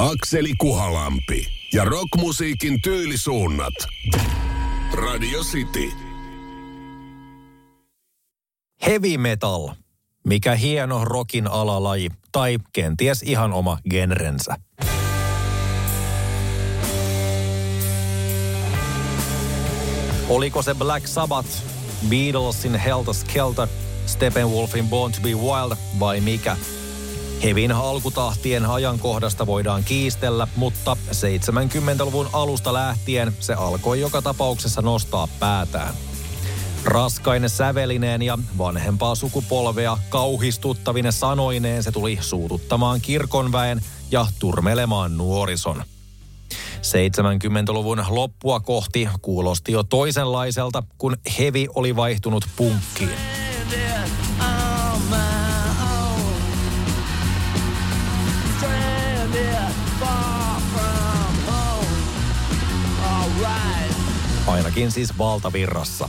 Akseli Kuhalampi ja rockmusiikin tyylisuunnat. Radio City. Heavy metal. Mikä hieno rockin alalaji, tai kenties ihan oma genrensä. Oliko se Black Sabbath, Beatlesin Helter Skelter, Steppenwolfin Born to be Wild vai mikä? Hevin alkutahtien ajankohdasta voidaan kiistellä, mutta 70-luvun alusta lähtien se alkoi joka tapauksessa nostaa päätään. Raskaine sävelineen ja vanhempaa sukupolvea kauhistuttavine sanoineen se tuli suututtamaan kirkonväen ja turmelemaan nuorison. 70-luvun loppua kohti kuulosti jo toisenlaiselta, kun hevi oli vaihtunut punkkiin. Ainakin siis valtavirrassa.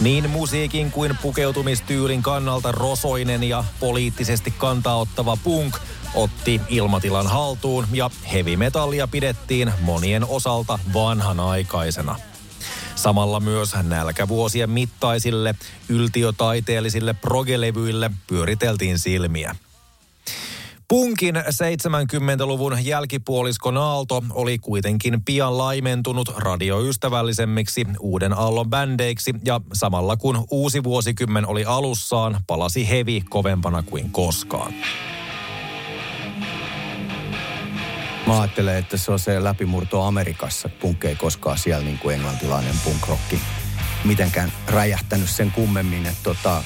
Niin musiikin kuin pukeutumistyylin kannalta rosoinen ja poliittisesti kantaottava punk otti ilmatilan haltuun ja heavy metallia pidettiin monien osalta vanhanaikaisena. Samalla myös nälkävuosien mittaisille yltiötaiteellisille progelevyille pyöriteltiin silmiä. Punkin 70-luvun jälkipuoliskon aalto oli kuitenkin pian laimentunut radioystävällisemmiksi uuden aallon bändeiksi ja samalla kun uusi vuosikymmen oli alussaan, palasi hevi kovempana kuin koskaan. Mä ajattelen, että se on se läpimurto Amerikassa. Punk ei koskaan siellä niin kuin englantilainen punkrocki mitenkään räjähtänyt sen kummemmin. Että tota,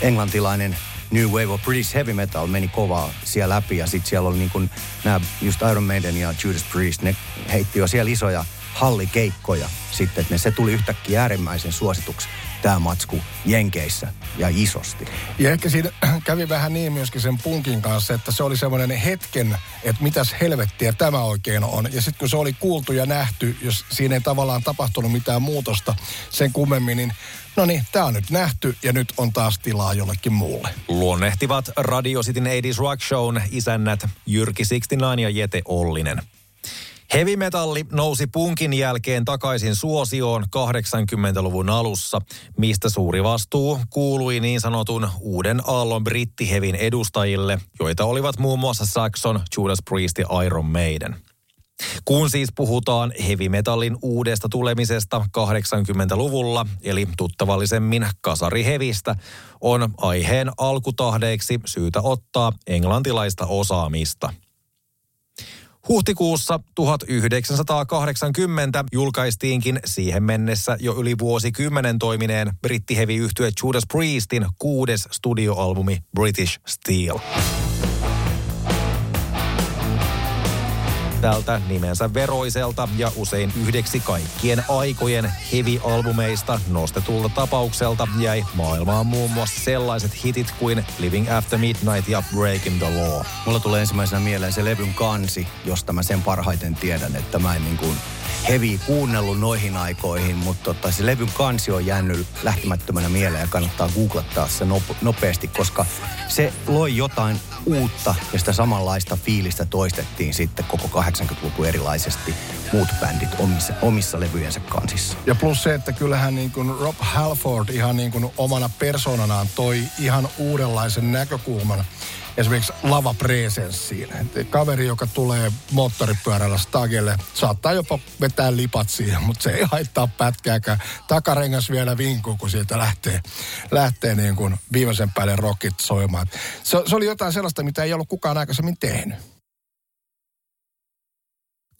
englantilainen New Wave of British Heavy Metal meni kovaa siellä läpi. Ja sitten siellä oli niin kuin nämä just Iron Maiden ja Judas Priest, ne heitti jo siellä isoja hallikeikkoja sitten, että ne, se tuli yhtäkkiä äärimmäisen suosituksi tämä matsku Jenkeissä ja isosti. Ja ehkä siinä kävi vähän niin myöskin sen punkin kanssa, että se oli semmoinen hetken, että mitäs helvettiä tämä oikein on. Ja sitten kun se oli kuultu ja nähty, jos siinä ei tavallaan tapahtunut mitään muutosta sen kummemmin, niin no niin, tämä on nyt nähty ja nyt on taas tilaa jollekin muulle. Luonnehtivat Radio Cityn 80s Rock Shown isännät Jyrki 69 ja Jete Ollinen. Heavy metalli nousi punkin jälkeen takaisin suosioon 80-luvun alussa, mistä suuri vastuu kuului niin sanotun uuden aallon brittihevin edustajille, joita olivat muun muassa Saxon, Judas Priest ja Iron Maiden. Kun siis puhutaan heavy metallin uudesta tulemisesta 80-luvulla, eli tuttavallisemmin kasarihevistä, on aiheen alkutahdeeksi syytä ottaa englantilaista osaamista – Huhtikuussa 1980 julkaistiinkin siihen mennessä jo yli vuosikymmenen toimineen brittihevi-yhtye Judas Priestin kuudes studioalbumi British Steel. Tältä nimensä veroiselta ja usein yhdeksi kaikkien aikojen heavy-albumeista nostetulta tapaukselta jäi maailmaan muun muassa sellaiset hitit kuin Living After Midnight ja Breaking the Law. Mulla tulee ensimmäisenä mieleen se levyn kansi, josta mä sen parhaiten tiedän, että mä en niin kuin hevi kuunnellut noihin aikoihin, mutta tota, se levyn kansi on jäänyt lähtemättömänä mieleen ja kannattaa googlettaa se nopeasti, koska se loi jotain uutta ja sitä samanlaista fiilistä toistettiin sitten koko 80-luku erilaisesti muut bändit omissa, omissa levyjensä kansissa. Ja plus se, että kyllähän niin kuin Rob Halford ihan niin kuin omana persoonanaan toi ihan uudenlaisen näkökulman esimerkiksi lavapresenssiin. Kaveri, joka tulee moottoripyörällä stagelle, saattaa jopa vetää lipat siihen, mutta se ei haittaa pätkääkään. Takarengas vielä vinkuu, kun sieltä lähtee, lähtee niin kuin viimeisen päälle rockit soimaan. Se, se oli jotain sellaista, mitä ei ollut kukaan aikaisemmin tehnyt.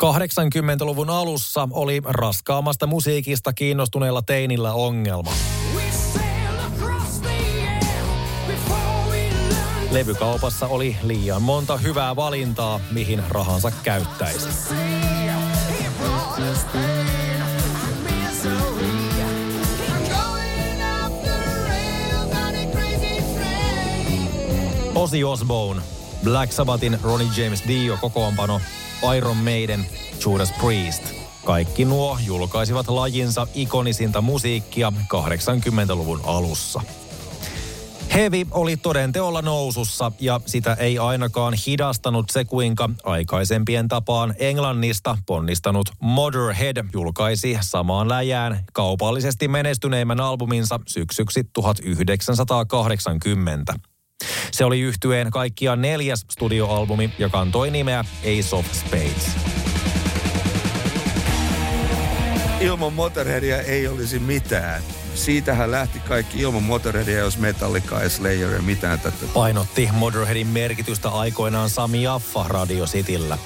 80-luvun alussa oli raskaamasta musiikista kiinnostuneella teinillä ongelma. Levykaupassa oli liian monta hyvää valintaa, mihin rahansa käyttäisi. Ozzy Osbourne, Black Sabbathin Ronnie James Dio kokoonpano, Iron Maiden, Judas Priest. Kaikki nuo julkaisivat lajinsa ikonisinta musiikkia 80-luvun alussa. Heavy oli todenteolla nousussa ja sitä ei ainakaan hidastanut se, kuinka aikaisempien tapaan Englannista ponnistanut Motorhead julkaisi samaan läjään kaupallisesti menestyneimmän albuminsa syksyksi 1980. Se oli yhtyeen kaikkiaan neljäs studioalbumi ja kantoi nimeä Ace of Spades. Ilman Motorheadia ei olisi mitään. Siitähän lähti kaikki ilman Motorheadia, jos Metallica ja Slayer ja mitään tätä. Painotti Motorheadin merkitystä aikoinaan Sami Jaffa Radio Cityllä.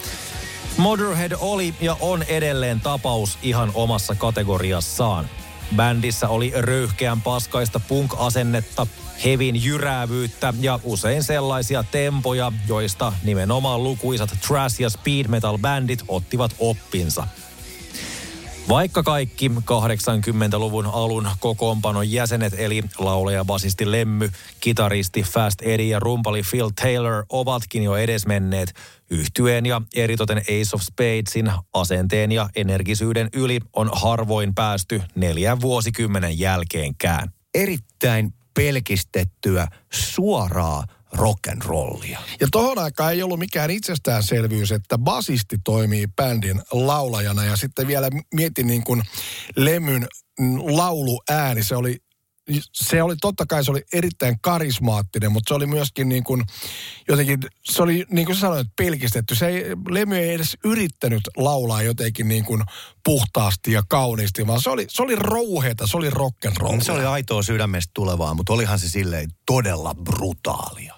Motorhead oli ja on edelleen tapaus ihan omassa kategoriassaan. Bändissä oli röyhkeän paskaista punk-asennetta, hevin jyräävyyttä ja usein sellaisia tempoja, joista nimenomaan lukuisat trash- ja speed metal-bändit ottivat oppinsa. Vaikka kaikki 80-luvun alun kokoonpanon jäsenet eli laulaja, basisti Lemmy, kitaristi Fast Eddie ja rumpali Phil Taylor ovatkin jo edesmenneet, yhtyeen ja eritoten Ace of Spadesin asenteen ja energisyyden yli on harvoin päästy neljän vuosikymmenen jälkeenkään. Erittäin pelkistettyä suoraa rock'n'rollia. Ja tohon aikaan ei ollut mikään itsestäänselvyys, että basisti toimii bändin laulajana. Ja sitten vielä mietin niin kuin Lemyn lauluääni, se oli se oli totta kai se oli erittäin karismaattinen, mutta se oli myöskin niin kuin jotenkin, se oli niin kuin sanoit, pelkistetty. Se ei, Lemmy ei edes yrittänyt laulaa jotenkin niin kuin puhtaasti ja kauniisti, vaan se oli, se oli rouheeta, se oli rock'n'roll. Se oli aitoa sydämestä tulevaa, mutta olihan se silleen todella brutaalia.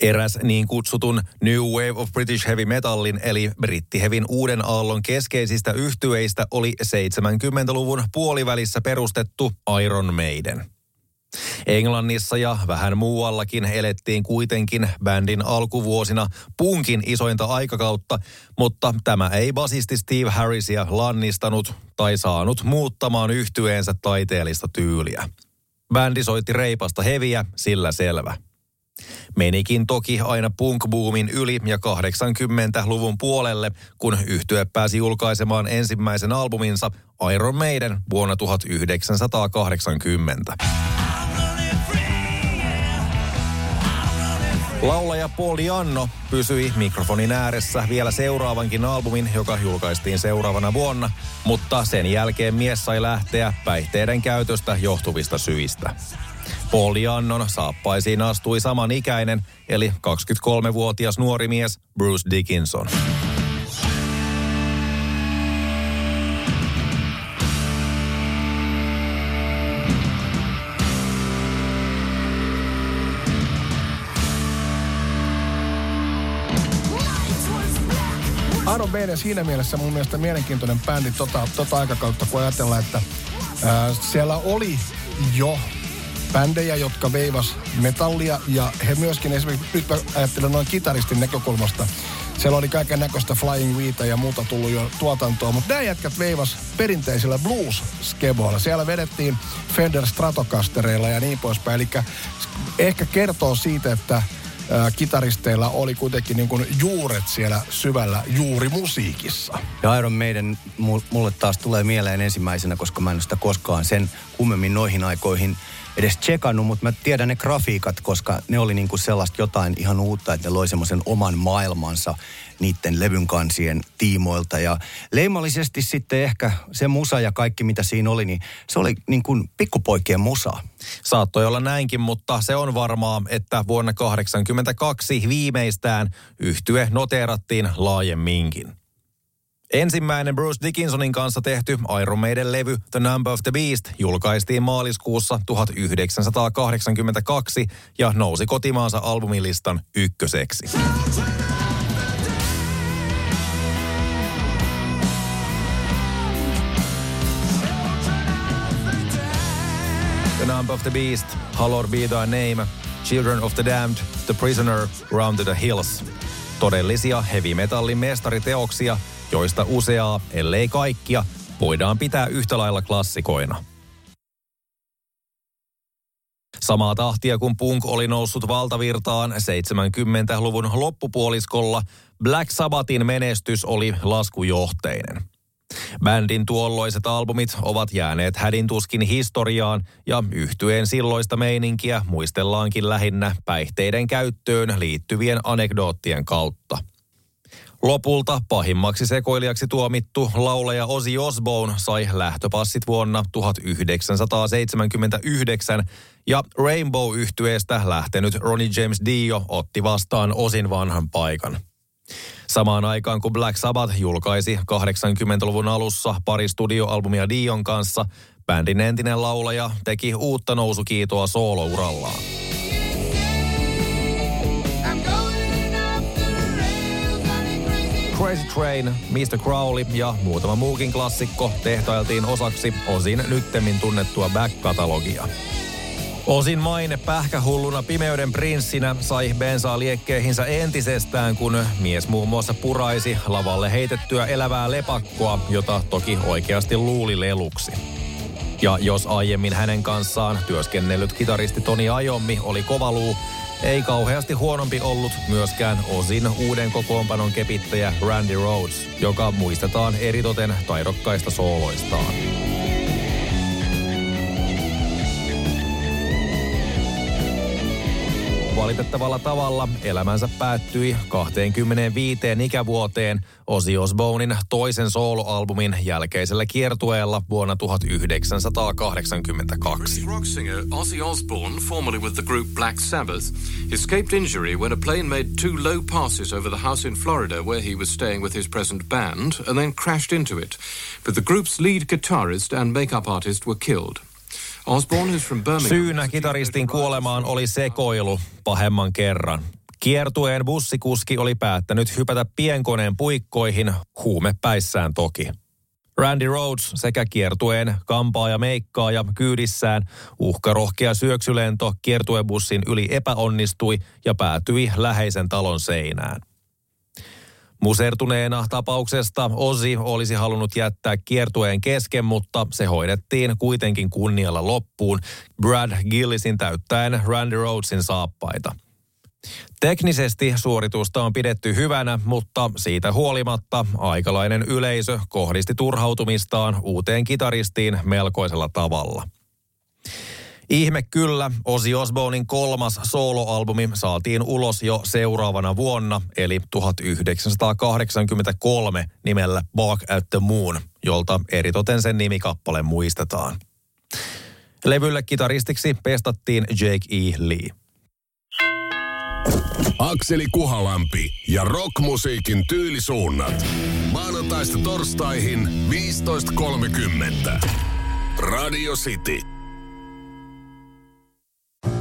Eräs niin kutsutun New Wave of British Heavy Metalin eli brittihevin uuden aallon keskeisistä yhtyeistä oli 70-luvun puolivälissä perustettu Iron Maiden. Englannissa ja vähän muuallakin elettiin kuitenkin bändin alkuvuosina punkin isointa aikakautta, mutta tämä ei basisti Steve Harrisia lannistanut tai saanut muuttamaan yhtyeensä taiteellista tyyliä. Bändi soitti reipasta heviä, sillä selvä. Menikin toki aina punk-boomin yli ja 80-luvun puolelle, kun yhtye pääsi julkaisemaan ensimmäisen albuminsa Iron Maiden vuonna 1980. Laulaja Paul Janno pysyi mikrofonin ääressä vielä seuraavankin albumin, joka julkaistiin seuraavana vuonna, mutta sen jälkeen mies sai lähteä päihteiden käytöstä johtuvista syistä. Paul Jannon saappaisiin astui samanikäinen, eli 23-vuotias nuori mies Bruce Dickinson. Iron Maiden siinä mielessä mun mielestä mielenkiintoinen bändi tota, tota aikakautta, kun ajatellaan, että ää, siellä oli jo bändejä, jotka veivas metallia ja he myöskin esimerkiksi, nyt mä ajattelen noin kitaristin näkökulmasta, siellä oli kaiken näköistä Flying Vita ja muuta tullut jo tuotantoa, mutta nämä jätkät veivas perinteisillä blues-skeboilla. Siellä vedettiin Fender Stratocastereilla ja niin poispäin. Eli ehkä kertoo siitä, että kitaristeilla oli kuitenkin niin kuin juuret siellä syvällä juurimusiikissa. Ja Iron Maiden mulle taas tulee mieleen ensimmäisenä, koska mä en sitä koskaan sen kummemmin noihin aikoihin edes tsekannut, mutta mä tiedän ne grafiikat, koska ne oli niinku sellaista jotain ihan uutta, että ne loi semmoisen oman maailmansa niiden levyn kansien tiimoilta. Ja leimallisesti sitten ehkä se musa ja kaikki mitä siinä oli, niin se oli niin kuin pikkupoikien musa. Saattoi olla näinkin, mutta se on varmaa, että vuonna 1982 viimeistään yhtye noteerattiin laajemminkin. Ensimmäinen Bruce Dickinsonin kanssa tehty Iron Maiden levy The Number of the Beast julkaistiin maaliskuussa 1982 ja nousi kotimaansa albumilistan ykköseksi. The Number of the Beast, Hallowed Be Thy Name, Children of the Damned, The Prisoner, Round the Hills. Todellisia heavy metallin mestariteoksia, joista useaa, ellei kaikkia, voidaan pitää yhtä lailla klassikoina. Samaa tahtia kun punk oli noussut valtavirtaan 70-luvun loppupuoliskolla, Black Sabbathin menestys oli laskujohteinen. Bändin tuolloiset albumit ovat jääneet hädintuskin historiaan ja yhtyeen silloista meininkiä muistellaankin lähinnä päihteiden käyttöön liittyvien anekdoottien kautta. Lopulta pahimmaksi sekoilijaksi tuomittu lauleja Ozzy Osbourne sai lähtöpassit vuonna 1979 ja rainbow yhtyeestä lähtenyt Ronnie James Dio otti vastaan osin vanhan paikan. Samaan aikaan kun Black Sabbath julkaisi 80-luvun alussa pari studioalbumia Dion kanssa, bändin entinen laulaja teki uutta nousukiitoa soolourallaan. Crazy Train, Mr. Crowley ja muutama muukin klassikko tehtailtiin osaksi osin nyttemmin tunnettua back-katalogia. Osin maine pähkähulluna pimeyden prinssinä sai bensaa liekkeihinsä entisestään, kun mies muun muassa puraisi lavalle heitettyä elävää lepakkoa, jota toki oikeasti luuli leluksi. Ja jos aiemmin hänen kanssaan työskennellyt kitaristi Toni Ajommi oli kovaluu, ei kauheasti huonompi ollut myöskään osin uuden kokoonpanon kepittäjä Randy Rhodes, joka muistetaan eritoten taidokkaista sooloistaan. Valitettavalla tavalla elämänsä päättyi 25 ikävuoteen Ozzy Osbournein toisen soloalbumin jälkeisellä kiertueella vuonna 1982. rock singer Ozzy Osbourne, formerly with the group Black Sabbath, escaped injury when a plane made two low passes over the house in Florida where he was staying with his present band and then crashed into it. But the group's lead guitarist and makeup artist were killed. Syynä kitaristin kuolemaan oli sekoilu pahemman kerran. Kiertueen bussikuski oli päättänyt hypätä pienkoneen puikkoihin, huume päissään toki. Randy Rhodes sekä kiertueen kampaaja meikkaaja kyydissään uhkarohkea syöksylento kiertuebussin yli epäonnistui ja päätyi läheisen talon seinään. Musertuneena tapauksesta Ozi olisi halunnut jättää kiertueen kesken, mutta se hoidettiin kuitenkin kunnialla loppuun Brad Gillisin täyttäen Randy Rhodesin saappaita. Teknisesti suoritusta on pidetty hyvänä, mutta siitä huolimatta aikalainen yleisö kohdisti turhautumistaan uuteen kitaristiin melkoisella tavalla. Ihme kyllä, Ozzy Osbournein kolmas soloalbumi saatiin ulos jo seuraavana vuonna, eli 1983 nimellä Bark at the Moon, jolta eritoten sen nimikappale muistetaan. Levylle kitaristiksi pestattiin Jake E. Lee. Akseli Kuhalampi ja rockmusiikin tyylisuunnat. Maanantaista torstaihin 15.30. Radio City.